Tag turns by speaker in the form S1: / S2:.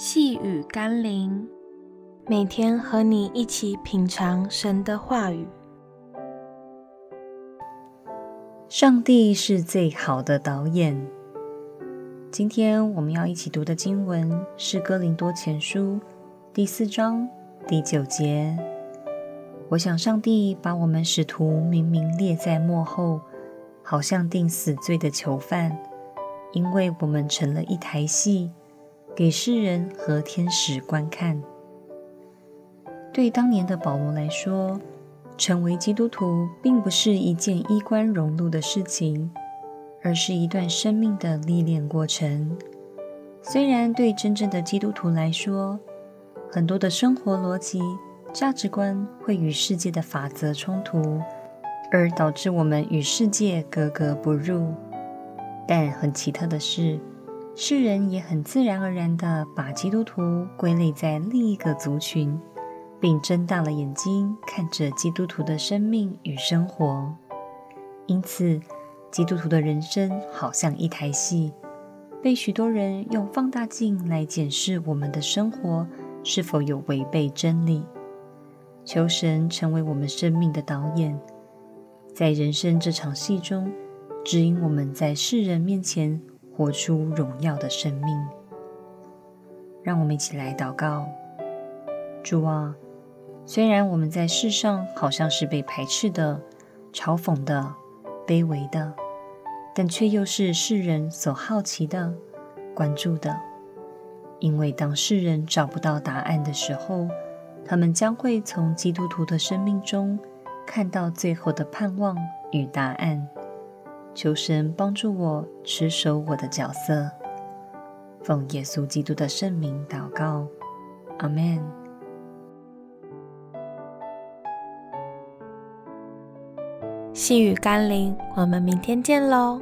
S1: 细雨甘霖，每天和你一起品尝神的话语。
S2: 上帝是最好的导演。今天我们要一起读的经文是《哥林多前书》第四章第九节。我想上帝把我们使徒明明列在幕后，好像定死罪的囚犯，因为我们成了一台戏。给世人和天使观看。对当年的保罗来说，成为基督徒并不是一件衣冠荣辱的事情，而是一段生命的历练过程。虽然对真正的基督徒来说，很多的生活逻辑、价值观会与世界的法则冲突，而导致我们与世界格格不入，但很奇特的是，世人也很自然而然地把基督徒归类在另一个族群，并睁大了眼睛看着基督徒的生命与生活。因此，基督徒的人生好像一台戏，被许多人用放大镜来检视我们的生活是否有违背真理。求神成为我们生命的导演，在人生这场戏中，指引我们在世人面前。活出荣耀的生命，让我们一起来祷告。主啊，虽然我们在世上好像是被排斥的、嘲讽的、卑微的，但却又是世人所好奇的、关注的。因为当世人找不到答案的时候，他们将会从基督徒的生命中看到最后的盼望与答案。求神帮助我持守我的角色，奉耶稣基督的圣名祷告，阿门。
S1: 细雨甘霖，我们明天见喽。